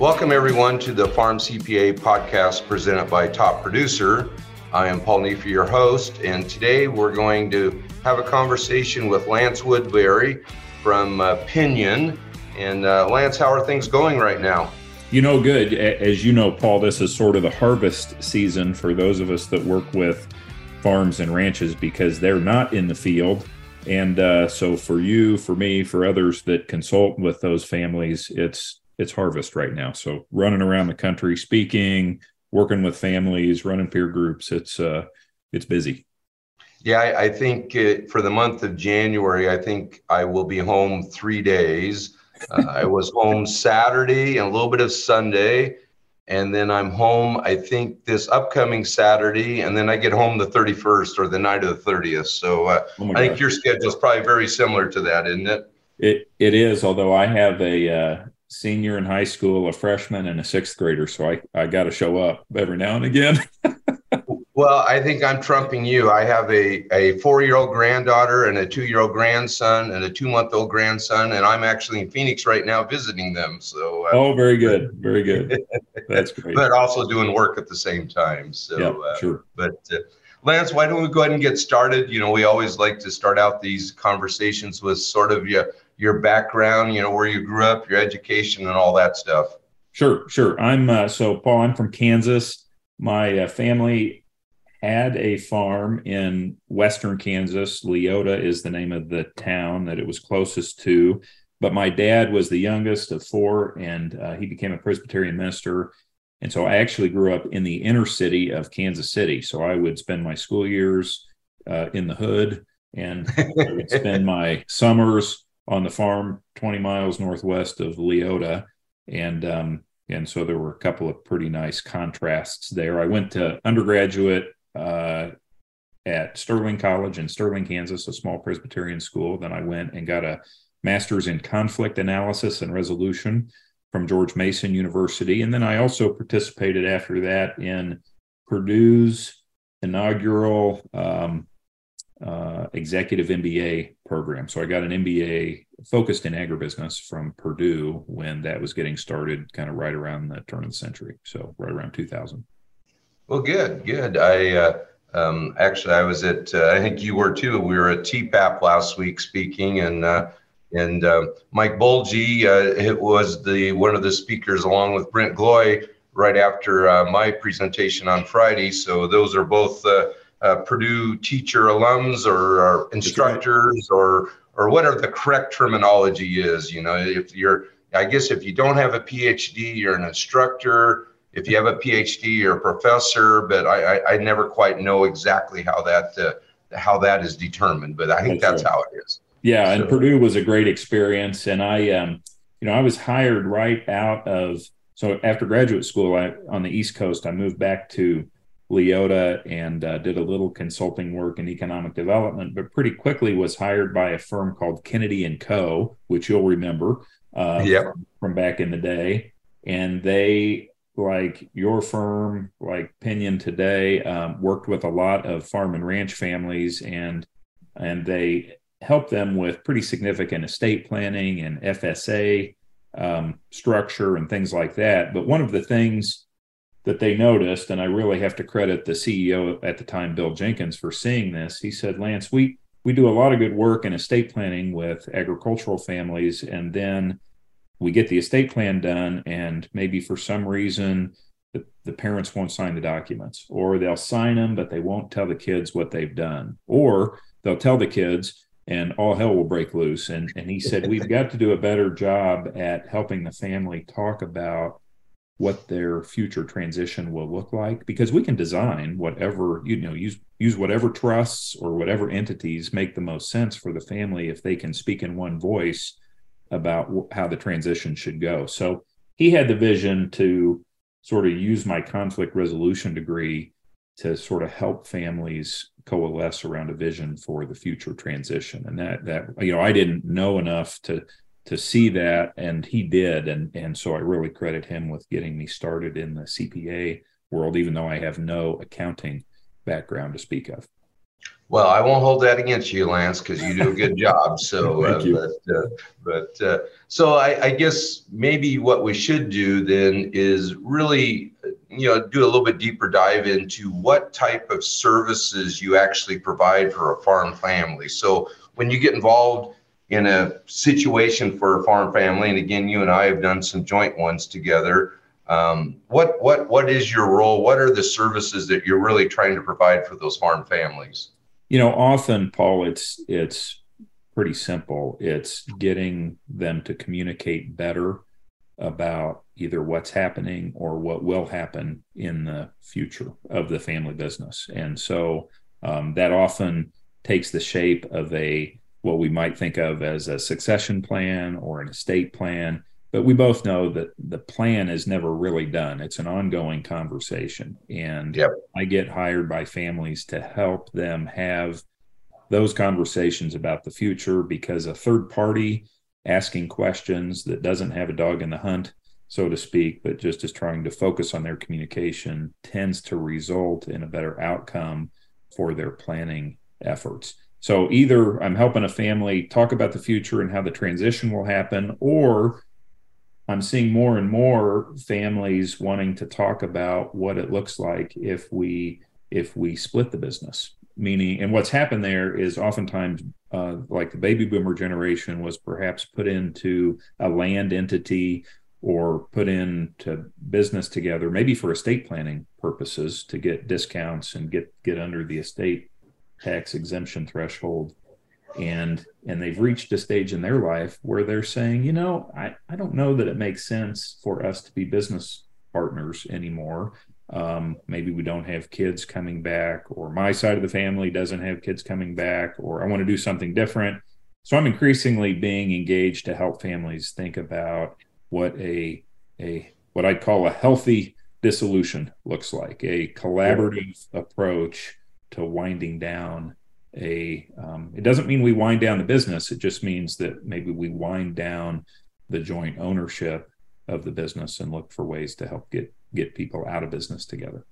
Welcome, everyone, to the Farm CPA podcast presented by Top Producer. I am Paul Neiffer, your host, and today we're going to have a conversation with Lance Woodbury from uh, Pinion. And uh, Lance, how are things going right now? You know, good. As you know, Paul, this is sort of the harvest season for those of us that work with farms and ranches because they're not in the field. And uh, so, for you, for me, for others that consult with those families, it's it's harvest right now. So running around the country, speaking, working with families, running peer groups, it's uh, it's busy. Yeah, I, I think uh, for the month of January, I think I will be home three days. Uh, I was home Saturday and a little bit of Sunday, and then I'm home. I think this upcoming Saturday, and then I get home the 31st or the night of the 30th. So uh, oh I think your schedule is probably very similar to that, isn't it? It it is. Although I have a uh, senior in high school, a freshman, and a sixth grader. So I, I got to show up every now and again. well, I think I'm trumping you. I have a, a four year old granddaughter and a two year old grandson and a two month old grandson. And I'm actually in Phoenix right now visiting them. So, uh, oh, very good. Very good. That's great. but also doing work at the same time. So, yeah, uh, sure. But, uh, Lance, why don't we go ahead and get started? You know, we always like to start out these conversations with sort of your your background, you know, where you grew up, your education, and all that stuff. Sure, sure. I'm uh, so Paul. I'm from Kansas. My uh, family had a farm in western Kansas. Leoti is the name of the town that it was closest to. But my dad was the youngest of four, and uh, he became a Presbyterian minister. And so I actually grew up in the inner city of Kansas City. So I would spend my school years uh, in the hood, and I would spend my summers on the farm 20 miles northwest of Leoti. And, um, and so there were a couple of pretty nice contrasts there. I went to undergraduate uh, at Sterling College in Sterling, Kansas, a small Presbyterian school. Then I went and got a master's in conflict analysis and resolution from George Mason University. And then I also participated after that in Purdue's inaugural um, uh, executive MBA program. So I got an MBA focused in agribusiness from Purdue when that was getting started, kind of right around the turn of the century. So right around 2000. Well, good, good. I uh, um, actually I was at uh, I think you were too. We were at TPAP last week speaking, and uh, and uh, Mike Boehlje it was the one of the speakers along with Brent Gloy right after my presentation on Friday. So those are both uh, Purdue teacher alums or, or instructors or or whatever the correct terminology is. You know, if you're, I guess if you don't have a PhD, you're an instructor. If you have a PhD, you're a professor. But I, I, I never quite know exactly how that uh, how that is determined. But I think that's, that's right. how it is. Yeah, so. and Purdue was a great experience, and I, um, you know, I was hired right out of so after graduate school I, on the East Coast, I moved back to Leoti and uh, did a little consulting work in economic development, but pretty quickly was hired by a firm called Kennedy and Coe, which you'll remember uh, yep. from, from back in the day. And they, like your firm, like Pinion today, um, worked with a lot of farm and ranch families, and and they helped them with pretty significant estate planning and FSA um, structure and things like that. But one of the things that they noticed, and I really have to credit the CEO at the time, Bill Jenkins, for seeing this. He said, Lance, we we do a lot of good work in estate planning with agricultural families, and then we get the estate plan done, and maybe for some reason the, the parents won't sign the documents, or they'll sign them, but they won't tell the kids what they've done, or they'll tell the kids and all hell will break loose. And and he said, We've got to do a better job at helping the family talk about what their future transition will look like because we can design whatever you know use use whatever trusts or whatever entities make the most sense for the family if they can speak in one voice about how the transition should go. So he had the vision to sort of use my conflict resolution degree to sort of help families coalesce around a vision for the future transition. And that that you know i didn't know enough to to see that and he did. And and so i really credit him with getting me started in the cpa world even though i have no accounting background to speak of. Well, I won't hold that against you, Lance, because you do a good job. So, uh, but, uh, but uh, so I, I, guess maybe what we should do then is really, you know, do a little bit deeper dive into what type of services you actually provide for a farm family. So, when you get involved in a situation for a farm family, and again, you and I have done some joint ones together. Um, what what what is your role? What are the services that you're really trying to provide for those farm families? You know often paul it's it's pretty simple. It's getting them to communicate better about either what's happening or what will happen in the future of the family business. And so um, that often takes the shape of a what we might think of as a succession plan or an estate plan but we both know that the plan is never really done. It's an ongoing conversation. And yep. i get hired by families to help them have those conversations about the future because a third party asking questions that doesn't have a dog in the hunt so to speak but just is trying to focus on their communication tends to result in a better outcome for their planning efforts. So either i'm helping a family talk about the future and how the transition will happen or I'm seeing more and more families wanting to talk about what it looks like if we if we split the business. Meaning, and what's happened there is oftentimes, uh, like the baby boomer generation was perhaps put into a land entity or put into business together, maybe for estate planning purposes to get discounts and get get under the estate tax exemption threshold and and they've reached a stage in their life where they're saying you know i, I don't know that it makes sense for us to be business partners anymore. Um, maybe we don't have kids coming back or my side of the family doesn't have kids coming back or i want to do something different. So i'm increasingly being engaged to help families think about what a a what i'd call a healthy dissolution looks like a collaborative approach to winding down a um, it doesn't mean we wind down the business. It just means that maybe we wind down the joint ownership of the business and look for ways to help get get people out of business together.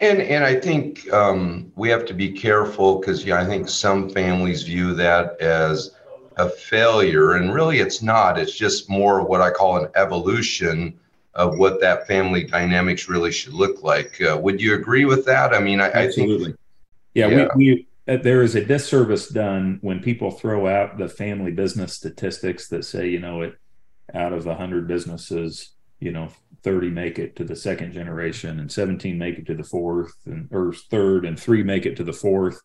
And and i think um, we have to be careful because yeah i think some families view that as a failure. And really it's not. It's just more what i call an evolution of what that family dynamics really should look like. Uh, would you agree with that? I mean i, I think yeah, yeah. We, we Uh, there is a disservice done when people throw out the family business statistics that say, you know, it out of 100 businesses, you know, 30 make it to the second generation and 17 make it to the fourth and or third and three make it to the fourth.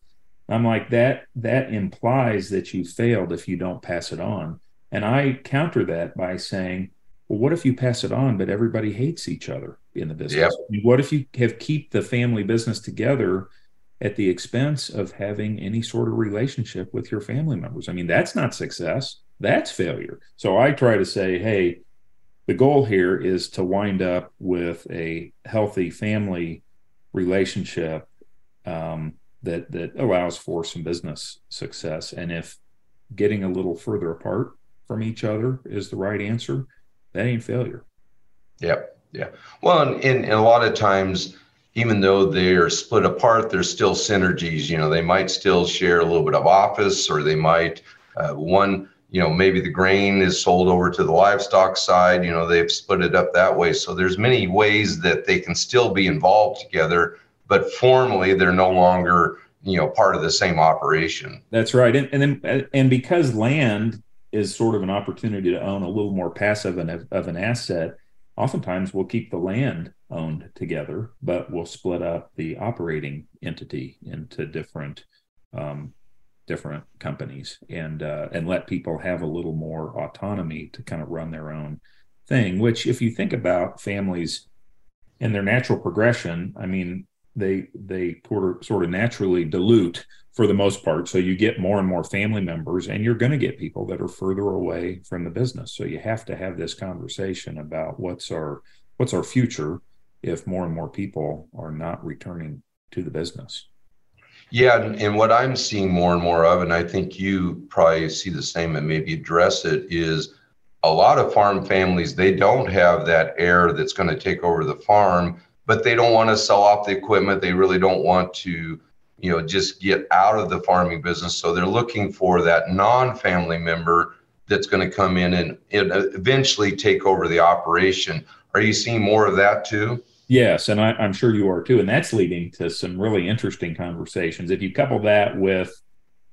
I'm like that that implies that you failed if you don't pass it on. And I counter that by saying, well, what if you pass it on, but everybody hates each other in the business? Yep. What if you have keep the family business together at the expense of having any sort of relationship with your family members. I mean, that's not success, that's failure. So I try to say, hey, the goal here is to wind up with a healthy family relationship um, that that allows for some business success. And if getting a little further apart from each other is the right answer, that ain't failure. Yep. Yeah. Well, and, and, and a lot of times even though they're split apart, there's still synergies. You know, they might still share a little bit of office, or they might uh, one. You know, maybe the grain is sold over to the livestock side. You know, they've split it up that way. So there's many ways that they can still be involved together, but formally they're no longer you know part of the same operation. That's right, and and then and because land is sort of an opportunity to own a little more passive of an asset oftentimes we'll keep the land owned together, but we'll split up the operating entity into different um, different companies and uh, and let people have a little more autonomy to kind of run their own thing. Which, if you think about families and their natural progression, I mean, they they sort of, sort of naturally dilute for the most part. So you get more and more family members, and you're going to get people that are further away from the business. So you have to have this conversation about what's our what's our future if more and more people are not returning to the business. Yeah, and, and what I'm seeing more and more of, and I think you probably see the same and maybe address it, is a lot of farm families they don't have that heir that's going to take over the farm but they don't want to sell off the equipment. They really don't want to, you know, just get out of the farming business. So they're looking for that non-family member that's going to come in and, eventually take over the operation. Are you seeing more of that too? Yes, and I, am sure you are too. And that's leading to some really interesting conversations. If you couple that with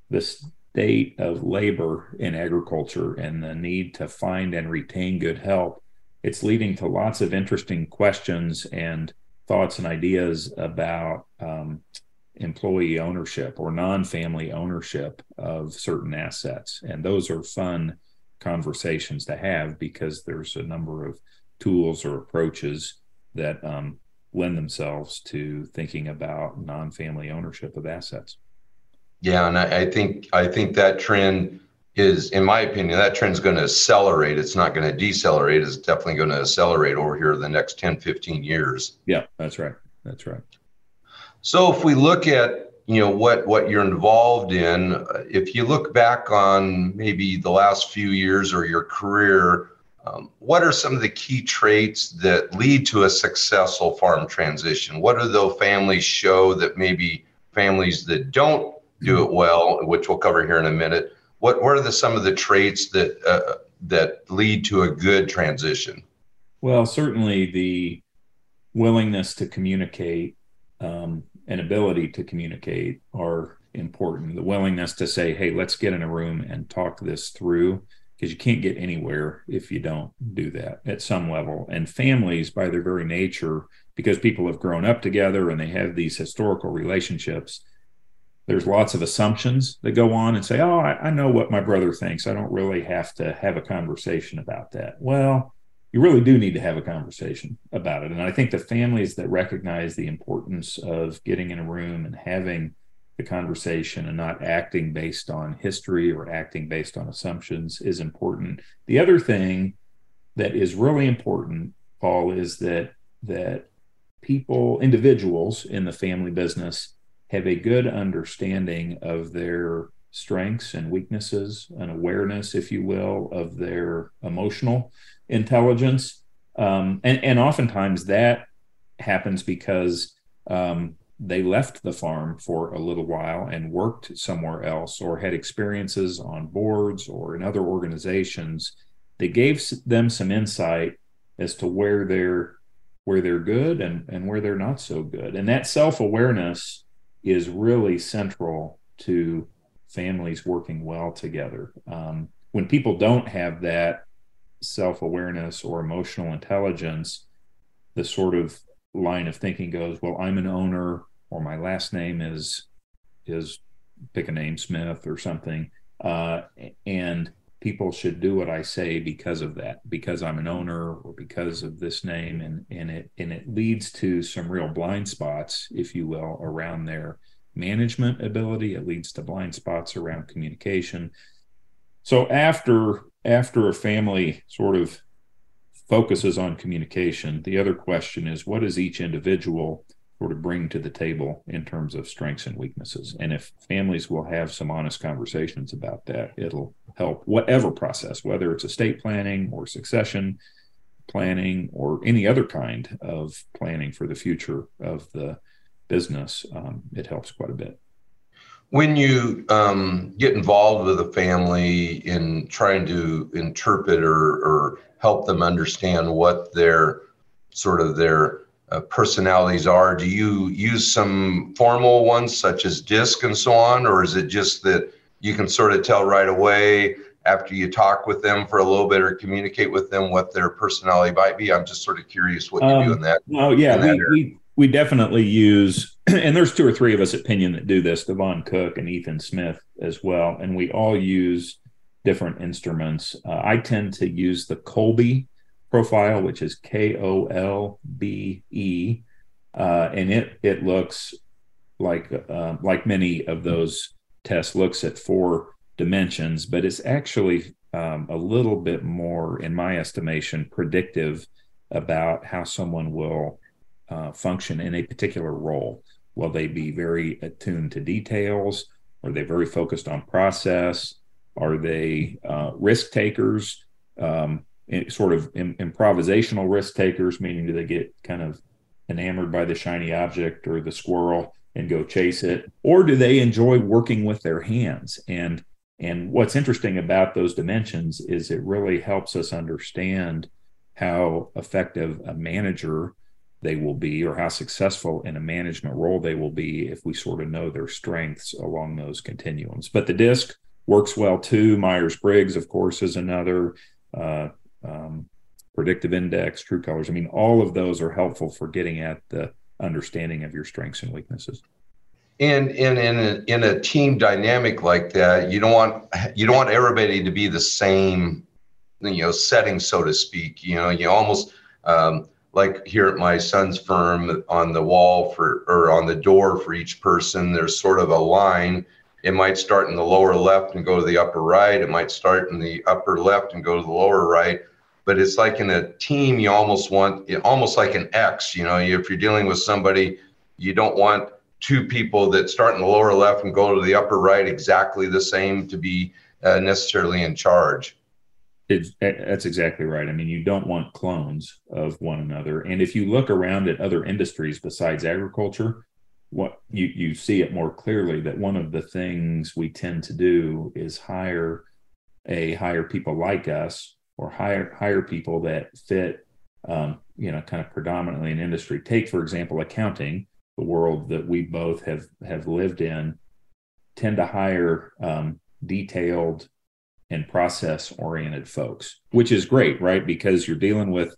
the state of labor in agriculture and the need to find and retain good help, it's leading to lots of interesting questions and thoughts and ideas about um, employee ownership or non-family ownership of certain assets. And those are fun conversations to have because there's a number of tools or approaches that um, lend themselves to thinking about non-family ownership of assets. Yeah and I, I think i think that trend is in my opinion that trend is going to accelerate. It's not going to decelerate. It's definitely going to accelerate over here the next 10 15 years. Yeah that's right. That's right so if we look at you know what what you're involved in, if you look back on maybe the last few years or your career, um, what are some of the key traits that lead to a successful farm transition? What do those families show that maybe families that don't do it well, which we'll cover here in a minute, what what are the some of the traits that uh, that lead to a good transition? Well, certainly the willingness to communicate um, and ability to communicate are important. The willingness to say, hey, let's get in a room and talk this through, because you can't get anywhere if you don't do that at some level. And families, by their very nature, because people have grown up together and they have these historical relationships, there's lots of assumptions that go on and say, oh, I, I know what my brother thinks. I don't really have to have a conversation about that. Well, you really do need to have a conversation about it. And I think the families that recognize the importance of getting in a room and having the conversation and not acting based on history or acting based on assumptions is important. The other thing that is really important, Paul, is that that people, individuals in the family business have a good understanding of their strengths and weaknesses, an awareness, if you will, of their emotional intelligence. Um, and, and oftentimes that happens because um, they left the farm for a little while and worked somewhere else or had experiences on boards or in other organizations that gave them some insight as to where they're where they're good and, and where they're not so good. And that self-awareness is really central to families working well together. Um, when people don't have that self awareness or emotional intelligence, the sort of line of thinking goes, well, I'm an owner, or my last name is is pick a name Smith or something, uh, and people should do what I say because of that, because I'm an owner or because of this name, and and it and it leads to some real blind spots, if you will, around their management ability. It leads to blind spots around communication. So after after a family sort of focuses on communication, the other question is what does each individual sort of bring to the table in terms of strengths and weaknesses? And if families will have some honest conversations about that, it'll help whatever process, whether it's estate planning or succession planning or any other kind of planning for the future of the business, um, it helps quite a bit when you um, get involved with a family in trying to interpret or, or help them understand what their sort of their uh, personalities are, do you use some formal ones such as DISC and so on, or is it just that you can sort of tell right away after you talk with them for a little bit or communicate with them what their personality might be? I'm just sort of curious what you um, do in that. Well, yeah, we, we, we definitely use, and there's two or three of us at Pinion that do this, Devon Cook and Ethan Smith as well, and we all use different instruments. Uh, I tend to use the Kolbe profile, which is K O L B E, uh, and it it looks like uh, like many of those tests looks at four dimensions, but it's actually um, a little bit more, in my estimation, predictive about how someone will uh, function in a particular role? Will they be very attuned to details? Are they very focused on process? Are they uh, risk takers? Um, sort of Im- improvisational risk takers, meaning do they get kind of enamored by the shiny object or the squirrel and go chase it or do they enjoy working with their hands and and what's interesting about those dimensions is it really helps us understand how effective a manager they will be or how successful in a management role they will be if we sort of know their strengths along those continuums. But the disc works well too. Myers-briggs of course is another uh, um, predictive index true colors. I mean all of those are helpful for getting at the understanding of your strengths and weaknesses. And in in a, in a team dynamic like that you don't want you don't want everybody to be the same you know setting so to speak. You know you almost um, like here at my son's firm on the wall for or on the door for each person there's sort of a line. It might start in the lower left and go to the upper right. It might start in the upper left and go to the lower right. But it's like in a team you almost want almost like an x you know if you're dealing with somebody you don't want two people that start in the lower left and go to the upper right exactly the same to be uh, necessarily in charge it's, that's exactly right. I mean, you don't want clones of one another. And if you look around at other industries besides agriculture, what you, you see it more clearly that one of the things we tend to do is hire a hire people like us or hire hire people that fit um, you know kind of predominantly in industry take for example accounting the world that we both have have lived in tend to hire um, detailed and process oriented folks which is great right because you're dealing with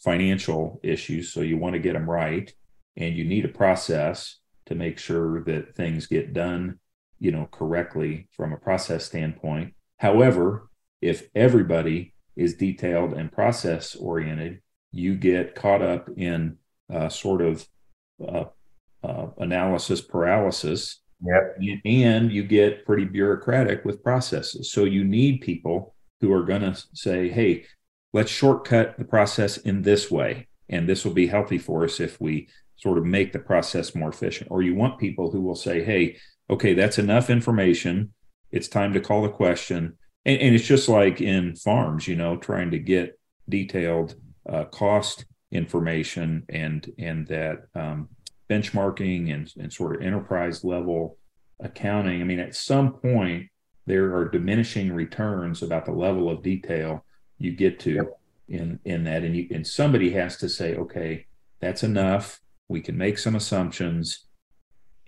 financial issues so you want to get them right and you need a process to make sure that things get done you know correctly from a process standpoint however if everybody is detailed and process oriented, you get caught up in uh, sort of uh, uh, analysis paralysis. Yep. And you get pretty bureaucratic with processes. So you need people who are going to say, hey, let's shortcut the process in this way. And this will be healthy for us if we sort of make the process more efficient. Or you want people who will say, hey, okay, that's enough information. It's time to call the question and, and it's just like in farms, you know, trying to get detailed uh, cost information and and that um, benchmarking and, and sort of enterprise level accounting. I mean, at some point, there are diminishing returns about the level of detail you get to yep. in in that, and you and somebody has to say, okay, that's enough. We can make some assumptions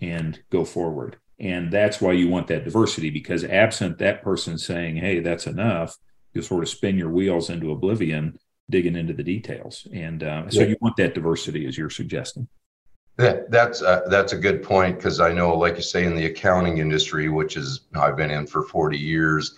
and go forward. And that's why you want that diversity because absent that person saying, hey, that's enough, you'll sort of spin your wheels into oblivion digging into the details. And uh, so you want that diversity as you're suggesting. That, that's uh, that's a good point because I know, like you say, in the accounting industry, which is I've been in for 40 years,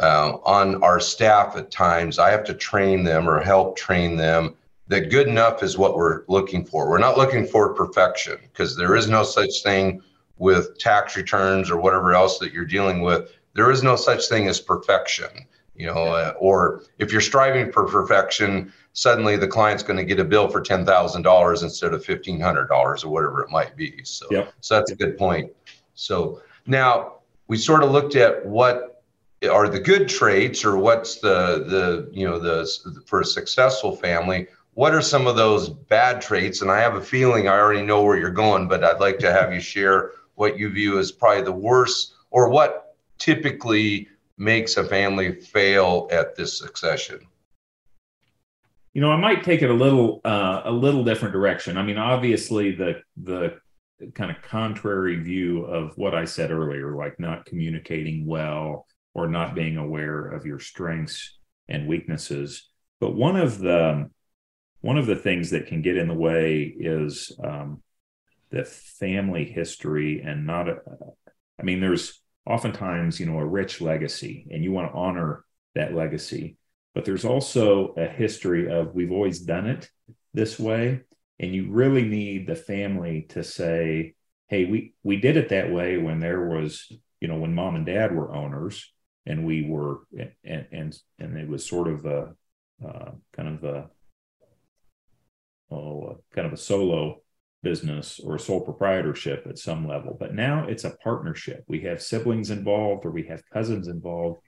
uh, on our staff at times I have to train them or help train them that good enough is what we're looking for. We're not looking for perfection because there is no such thing with tax returns or whatever else that you're dealing with, there is no such thing as perfection. You know, uh, or if you're striving for perfection, suddenly the client's going to get a bill for ten thousand dollars instead of fifteen hundred dollars or whatever it might be. So, yep. so that's a good point. So now we sort of looked at what are the good traits or what's the the you know the for a successful family what are some of those bad traits and i have a feeling i already know where you're going but i'd like to have you share what you view as probably the worst or what typically makes a family fail at this succession? You know i might take it a little uh, a little different direction. I mean obviously the the kind of contrary view of what i said earlier like not communicating well or not being aware of your strengths and weaknesses. But one of the one of the things that can get in the way is um, the family history and not a, I mean, there's oftentimes, you know, a rich legacy and you want to honor that legacy, but there's also a history of we've always done it this way. And you really need the family to say, hey, we, we did it that way when there was, you know, when mom and dad were owners and we were, and, and, and it was sort of a, uh, kind of a, oh, kind of a solo business or sole proprietorship at some level. But now it's a partnership. We have siblings involved or we have cousins involved.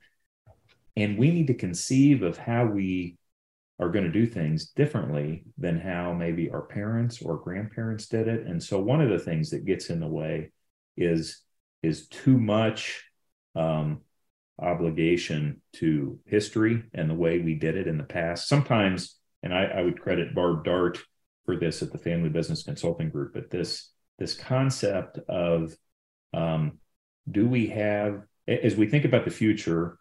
And we need to conceive of how we are going to do things differently than how maybe our parents or grandparents did it. And so one of the things that gets in the way is is too much um, obligation to history and the way we did it in the past. Sometimes, and I, I would credit Barb Dartt for this at the Family Business Consulting Group, but this this concept of um, do we have as we think about the future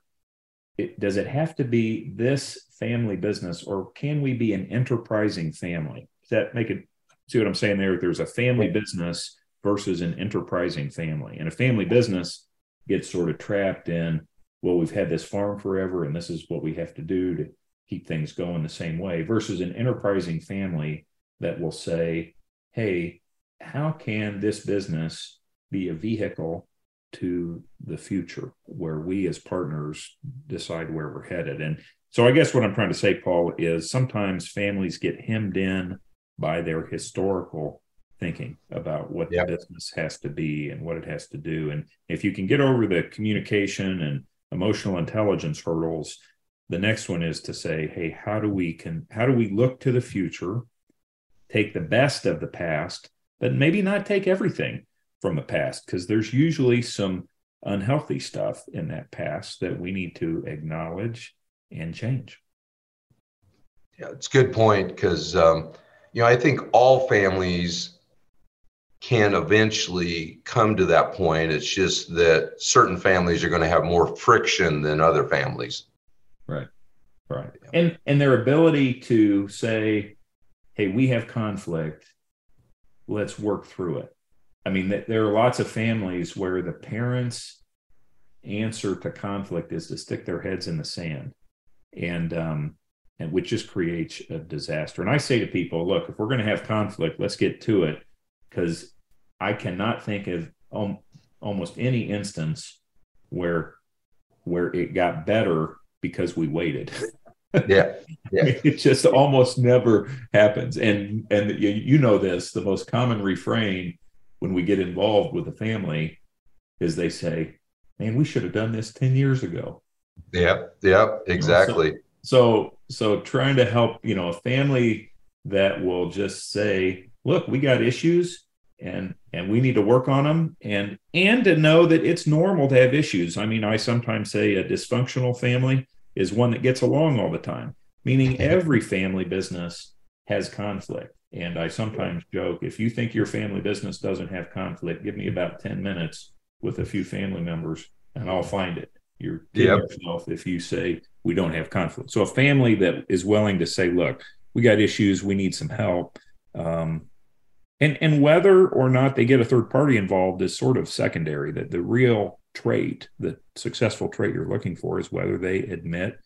it, does it have to be this family business or can we be an enterprising family? Does that make it see what i'm saying there? There's a family business versus an enterprising family and a family business gets sort of trapped in well we've had this farm forever and this is what we have to do to keep things going the same way versus an enterprising family that will say hey how can this business be a vehicle to the future where we as partners decide where we're headed. And so I guess what I'm trying to say, Paul, is sometimes families get hemmed in by their historical thinking about what yep. the business has to be and what it has to do. And if you can get over the communication and emotional intelligence hurdles, the next one is to say, hey, how do we can how do we look to the future, take the best of the past, but maybe not take everything from the past because there's usually some unhealthy stuff in that past that we need to acknowledge and change. Yeah, it's a good point because um, you know I think all families can eventually come to that point. It's just that certain families are going to have more friction than other families. Right. Right. And and their ability to say, hey, we have conflict. Let's work through it. I mean, there are lots of families where the parents' answer to conflict is to stick their heads in the sand, and um, and which just creates a disaster. And I say to people, look, if we're going to have conflict, let's get to it, because I cannot think of um, almost any instance where where it got better because we waited. yeah, yeah. it just almost never happens. And and you, you know this, the most common refrain when we get involved with a family is they say, man, we should have done this 10 years ago. Yep. Yep. Exactly. So, so, so trying to help, you know, a family that will just say, look, we got issues and, and we need to work on them and, and to know that it's normal to have issues. I mean, I sometimes say a dysfunctional family is one that gets along all the time, meaning every family business has conflict. And I sometimes joke if you think your family business doesn't have conflict, give me about 10 minutes with a few family members and I'll find it. You're yep. yourself if you say we don't have conflict. So a family that is willing to say, look, we got issues, we need some help. Um, and, and whether or not they get a third party involved is sort of secondary. That the real trait, the successful trait you're looking for is whether they admit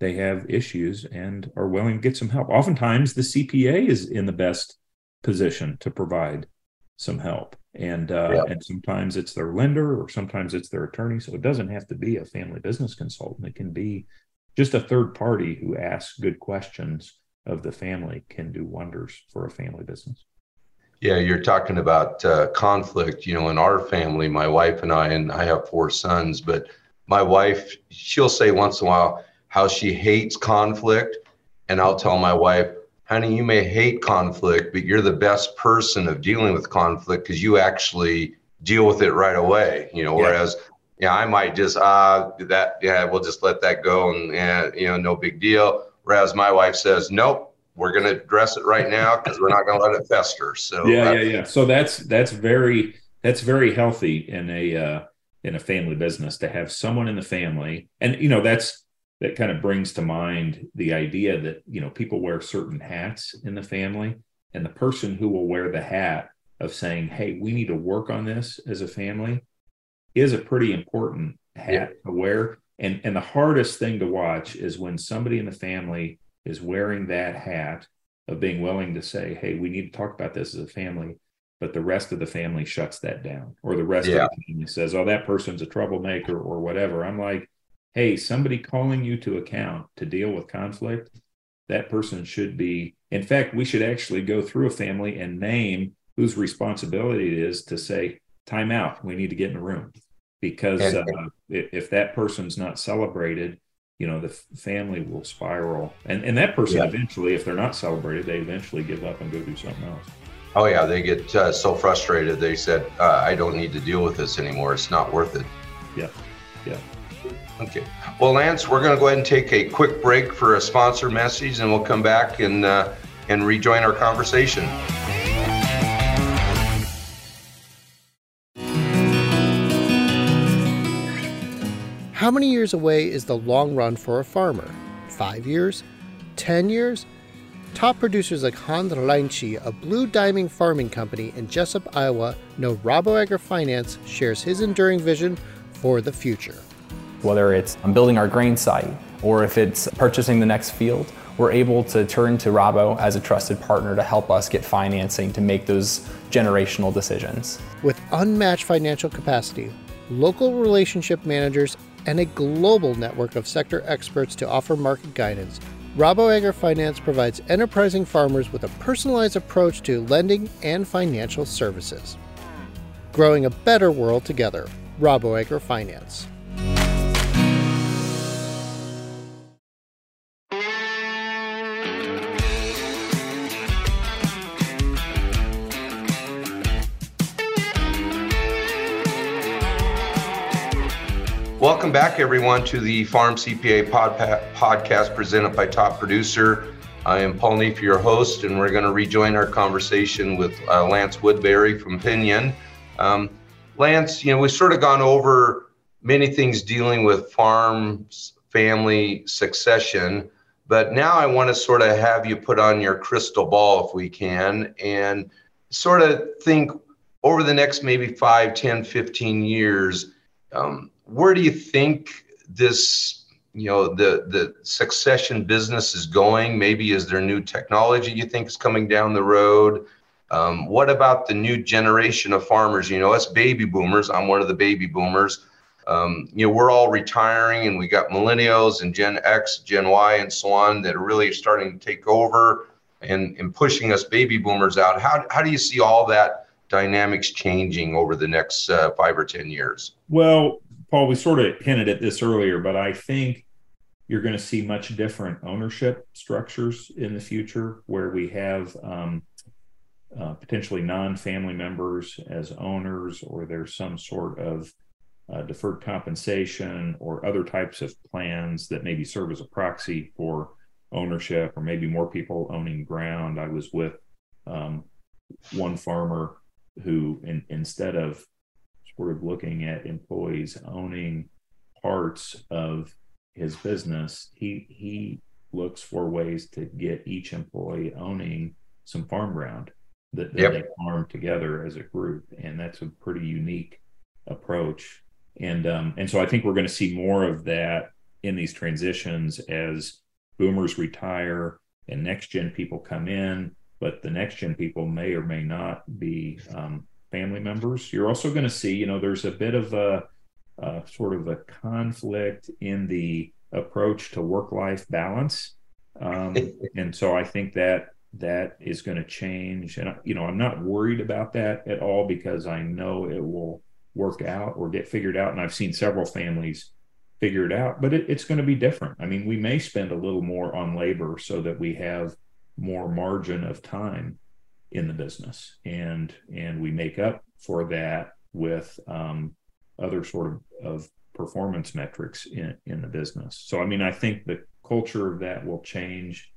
they have issues and are willing to get some help. Oftentimes, the CPA is in the best position to provide some help, and uh, yeah. and sometimes it's their lender or sometimes it's their attorney. So it doesn't have to be a family business consultant. It can be just a third party who asks good questions of the family can do wonders for a family business. Yeah, you're talking about uh, conflict. You know, in our family, my wife and I, and I have four sons, but my wife, she'll say once in a while, how she hates conflict. And I'll tell my wife, honey, you may hate conflict, but you're the best person of dealing with conflict because you actually deal with it right away. You know, yeah. whereas yeah, I might just ah uh, that yeah, we'll just let that go and yeah, you know, no big deal. Whereas my wife says, nope, we're going to address it right now because we're not going to let it fester. So yeah, yeah, yeah. So that's that's very that's very healthy in a uh, in a family business to have someone in the family, and you know that's that kind of brings to mind the idea that you know people wear certain hats in the family and the person who will wear the hat of saying hey we need to work on this as a family is a pretty important hat yeah. to wear and and the hardest thing to watch is when somebody in the family is wearing that hat of being willing to say hey we need to talk about this as a family but the rest of the family shuts that down or the rest yeah. of the family says oh that person's a troublemaker or whatever i'm like hey, somebody calling you to account to deal with conflict, that person should be, in fact, we should actually go through a family and name whose responsibility it is to say, time out, we need to get in a room. Because uh, if that person's not celebrated, you know the family will spiral. And and that person yeah. eventually if they're not celebrated they eventually give up and go do something else. Oh yeah they get uh, so frustrated they said uh, i don't need to deal with this anymore it's not worth it. Yeah yeah. Okay. Well lance we're going to go ahead and take a quick break for a sponsor message and we'll come back and uh, and rejoin our conversation How many years away is the long run for a farmer? Five years? Ten years? Top producers like Hans Reinche of Blue Diamond Farming Company in Jesup, Iowa know Rabo AgriFinance shares his enduring vision for the future. Whether it's building our grain site or if it's purchasing the next field, we're able to turn to Rabo as a trusted partner to help us get financing to make those generational decisions. With unmatched financial capacity, local relationship managers, and a global network of sector experts to offer market guidance, Rabo AgriFinance provides enterprising farmers with a personalized approach to lending and financial services. Growing a better world together, Rabo AgriFinance. Welcome back, everyone, to the Farm CPA pod- podcast presented by Top Producer. I am Paul Neef, your host, and we're going to rejoin our conversation with uh, Lance Woodbury from Pinion. Um, Lance, you know, we've sort of gone over many things dealing with farms, family succession, but now I want to sort of have you put on your crystal ball, if we can, and sort of think over the next maybe 5, 10, 15 years. Um, where do you think this you know the the succession business is going? Maybe is there new technology you think is coming down the road? Um, what about the new generation of farmers? You know us baby boomers i'm one of the baby boomers. Um, you know we're all retiring and we got millennials and gen x gen y and so on that are really starting to take over and, and pushing us baby boomers out. How, how do you see all that dynamics changing over the next uh, five or ten years? Well Paul, we sort of hinted at this earlier, but I think you're going to see much different ownership structures in the future where we have um, uh, potentially non family members as owners, or there's some sort of uh, deferred compensation or other types of plans that maybe serve as a proxy for ownership, or maybe more people owning ground. I was with um, one farmer who, in, instead of sort of looking at employees owning parts of his business, he he looks for ways to get each employee owning some farm ground that, that yep. they farm together as a group, and that's a pretty unique approach. And um, and so I think we're going to see more of that in these transitions as boomers retire and next gen people come in, but the next gen people may or may not be um, family members. You're also going to see, you know, there's a bit of a, a sort of a conflict in the approach to work-life balance, um, and so I think that that is going to change. And you know, I'm not worried about that at all because I know it will work out or get figured out. And I've seen several families figure it out, but it, it's going to be different. I mean, we may spend a little more on labor so that we have more margin of time in the business, and and we make up for that with um, other sort of, of performance metrics in in the business. So I mean, I think the culture of that will change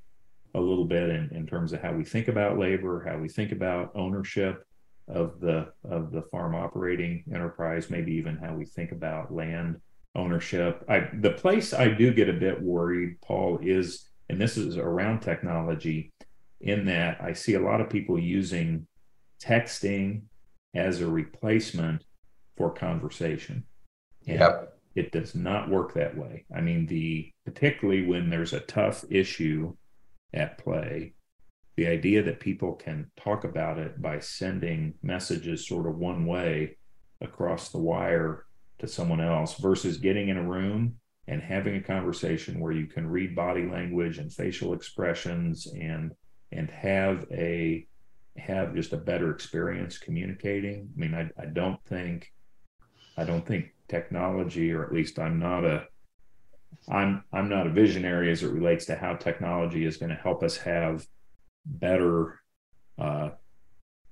a little bit in, in terms of how we think about labor, how we think about ownership of the of the farm operating enterprise, maybe even how we think about land ownership. I the place I do get a bit worried, Paul, is and this is around technology in that I see a lot of people using texting as a replacement for conversation. And yep. It does not work that way. I mean, the particularly when there's a tough issue at play, the idea that people can talk about it by sending messages sort of one way across the wire to someone else versus getting in a room and having a conversation where you can read body language and facial expressions and and have a have just a better experience communicating. I mean, I, I don't think I don't think technology, or at least I'm not a I'm I'm not a visionary as it relates to how technology is going to help us have better uh,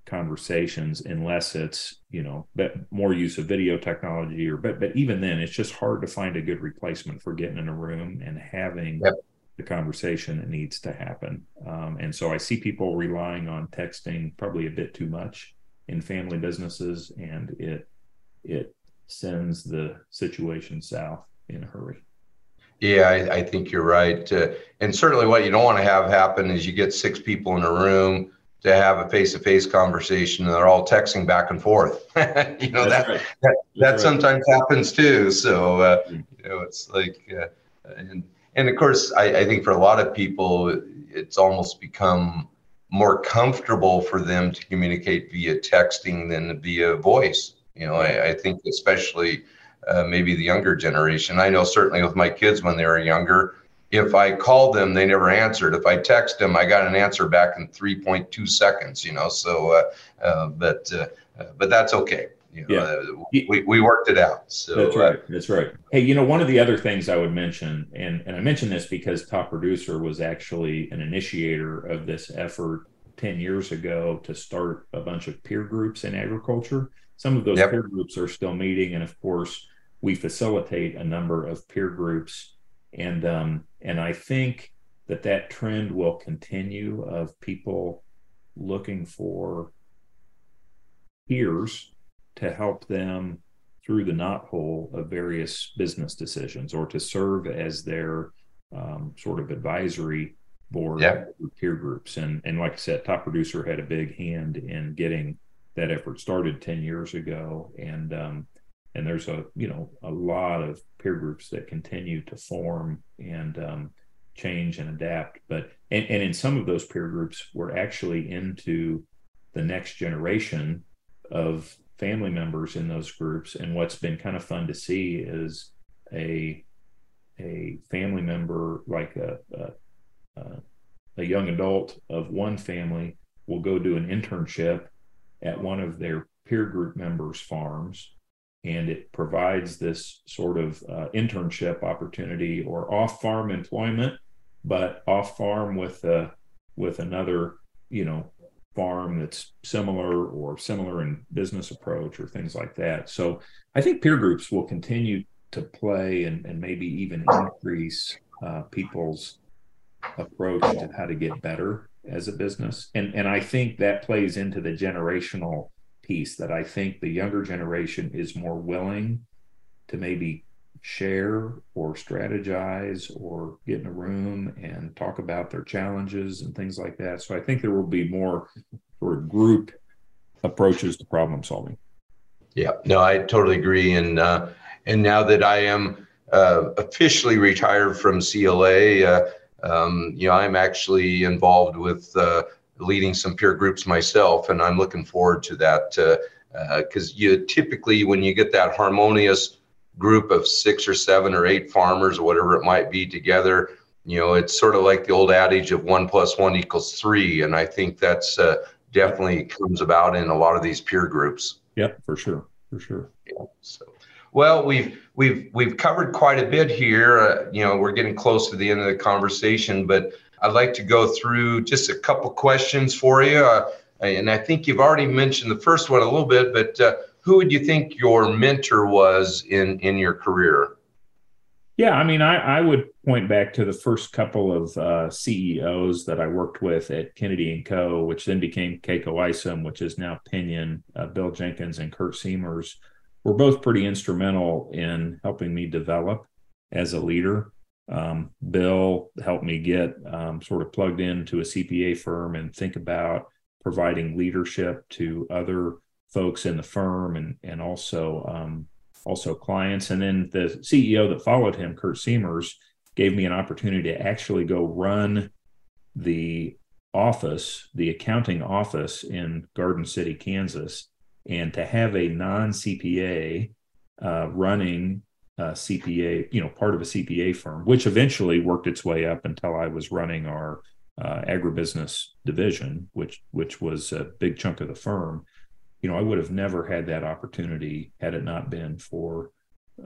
conversations unless it's you know more use of video technology or but but even then it's just hard to find a good replacement for getting in a room and having yep. The conversation that needs to happen um, and so i see people relying on texting probably a bit too much in family businesses and it it sends the situation south in a hurry yeah, I, I think you're right. Uh, and certainly, what you don't want to have happen is you get six people in a room to have a face-to-face conversation, and they're all texting back and forth. you know that right. that, that right. sometimes happens too. So uh, mm. you know, it's like, uh, and and of course, I, I think for a lot of people, it's almost become more comfortable for them to communicate via texting than via voice. You know, I, I think especially uh, maybe the younger generation. I know certainly with my kids when they were younger, if I called them, they never answered. If I text them, I got an answer back in 3.2 seconds. You know, so uh, uh, but uh, but that's okay. You know, yeah. Uh, we, we worked it out. So that's right. That's right. Hey, you know, one of the other things I would mention, and and I mention this because Top Producer was actually an initiator of this effort 10 years ago to start a bunch of peer groups in agriculture. Some of those yep. peer groups are still meeting, and of course we facilitate a number of peer groups, and um, and I think that that trend will continue of people looking for peers to help them through the knothole of various business decisions or to serve as their um, sort of advisory board yeah. peer groups. And, and like I said, Top Producer had a big hand in getting that effort started 10 years ago. And um, and there's a you know a lot of peer groups that continue to form and um, change and adapt but and, and in some of those peer groups we're actually into the next generation of family members in those groups. And what's been kind of fun to see is a a family member like a, a, a young adult of one family will go do an internship at one of their peer group members farms. And it provides this sort of uh, internship opportunity or off-farm employment, but off-farm with a with another you know farm that's similar or similar in business approach or things like that. So I think peer groups will continue to play and, and maybe even increase uh, people's approach to how to get better as a business. And and I think that plays into the generational piece that I think the younger generation is more willing to maybe share or strategize or get in a room and talk about their challenges and things like that. So I think there will be more sort of group approaches to problem solving. Yeah, no, I totally agree. And uh, and now that I am uh, officially retired from CLA, uh, um, you know, I'm actually involved with uh, leading some peer groups myself, and I'm looking forward to that because uh, uh, you typically when you get that harmonious group of six or seven or eight farmers or whatever it might be together, you know, it's sort of like the old adage of one plus one equals three, and I think that's uh, definitely comes about in a lot of these peer groups. Yep, for sure, for sure. Yeah. So, well, we've we've we've covered quite a bit here. Uh, you know, we're getting close to the end of the conversation, but I'd like to go through just a couple questions for you. Uh, and I think you've already mentioned the first one a little bit, but uh, who would you think your mentor was in, in your career? Yeah, I mean, I, I would point back to the first couple of uh, CEOs that I worked with at Kennedy and Coe, which then became K·Coe Isom, which is now Pinion. Uh, Bill Jenkins and Kurt Siemers were both pretty instrumental in helping me develop as a leader. Um, Bill helped me get um, sort of plugged into a CPA firm and think about providing leadership to other folks in the firm and and also um, also clients. And then the CEO that followed him, Kurt Siemers, gave me an opportunity to actually go run the office, the accounting office in Garden City, Kansas, and to have a non CPA uh, running uh, CPA, you know, part of a CPA firm, which eventually worked its way up until I was running our uh, agribusiness division, which which was a big chunk of the firm. You know, I would have never had that opportunity had it not been for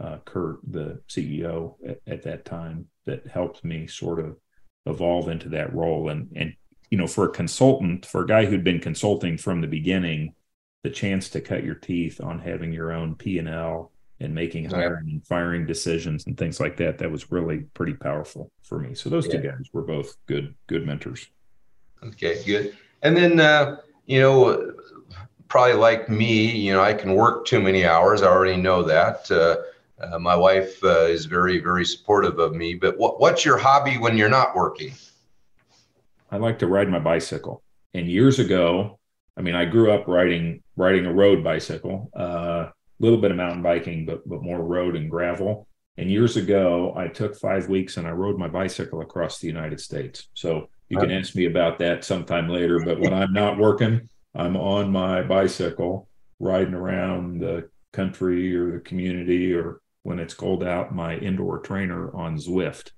uh, Kurt, the CEO at, at, that time, that helped me sort of evolve into that role. And and you know, for a consultant, for a guy who'd been consulting from the beginning, the chance to cut your teeth on having your own P and L and making hiring and firing decisions and things like that, that was really pretty powerful for me. So those yeah. two guys were both good good mentors. Okay, good. And then uh, you know, probably like me, you know, I can work too many hours. I already know that. Uh, uh, my wife uh, is very, very supportive of me. But what, what's your hobby when you're not working? I like to ride my bicycle. And years ago, I mean, I grew up riding riding a road bicycle, a uh, little bit of mountain biking, but but more road and gravel. And years ago, I took five weeks and I rode my bicycle across the United States. So you can ask me about that sometime later. But when I'm not working, I'm on my bicycle riding around the country or the community or when it's cold out, my indoor trainer on Zwift.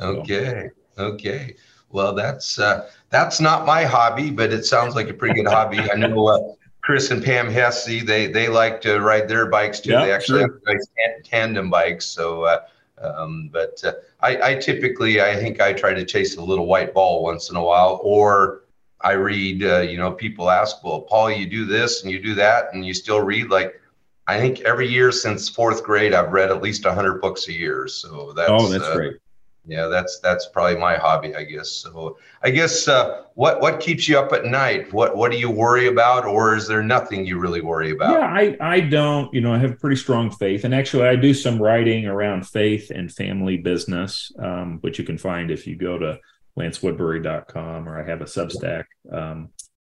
Okay. So. Okay. Well, that's uh, that's not my hobby, but it sounds like a pretty good hobby. I know uh, Chris and Pam Hesse, they they like to ride their bikes too. Yep, they actually sure. have nice tandem bikes. So, uh, um, but uh, I, I typically, I think I try to chase a little white ball once in a while, or I read. Uh, you know, people ask, "Well, Paul, you do this and you do that, and you still read." Like, I think every year since fourth grade, I've read at least hundred books a year. So that's oh, that's uh, great yeah that's that's probably my hobby i guess so i guess uh, what what keeps you up at night what what do you worry about or is there nothing you really worry about yeah i i don't you know i have pretty strong faith and actually i do some writing around faith and family business um, which you can find if you go to lancewoodbury.com or i have a substack um,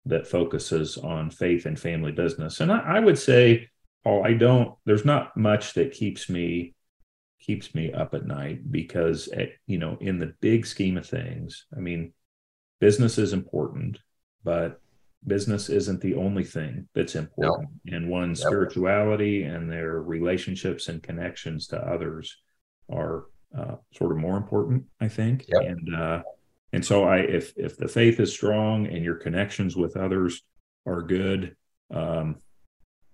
that focuses on faith and family business and I, I would say paul i don't there's not much that keeps me keeps me up at night because at, eh, you know in the big scheme of things i mean business is important but business isn't the only thing that's important no. and one's spirituality and their relationships and connections to others are uh, sort of more important i think yep. and uh, and so i if if the faith is strong and your connections with others are good um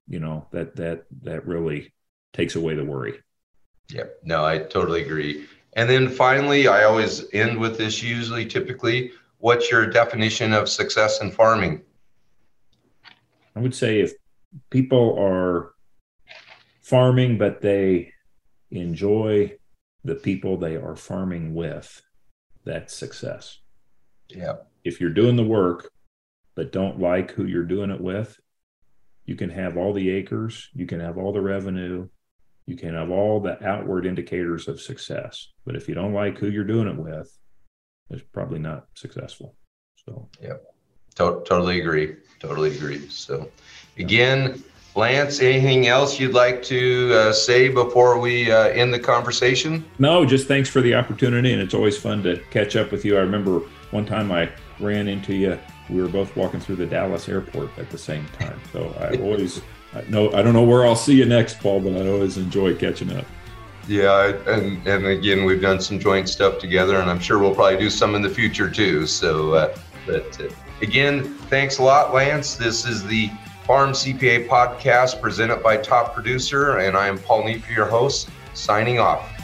you know that that that really takes away the worry Yep. No, I totally agree. And then finally, I always end with this usually, typically, what's your definition of success in farming? I would say if people are farming, but they enjoy the people they are farming with, that's success. Yeah. If you're doing the work, but don't like who you're doing it with, you can have all the acres, you can have all the revenue, you can have all the outward indicators of success, but if you don't like who you're doing it with, it's probably not successful. So, yeah, to- totally agree. Totally agree. So, again, Lance, anything else you'd like to uh, say before we uh, end the conversation? No, just thanks for the opportunity, and it's always fun to catch up with you. I remember one time I ran into you. We were both walking through the Dallas airport at the same time. So I always I know I don't know where I'll see you next, Paul, but I always enjoy catching up. Yeah, and and again, we've done some joint stuff together, and I'm sure we'll probably do some in the future too. So, uh, but uh, again, thanks a lot, Lance. This is the Farm CPA podcast presented by Top Producer, and I am Paul Neef, your host, signing off.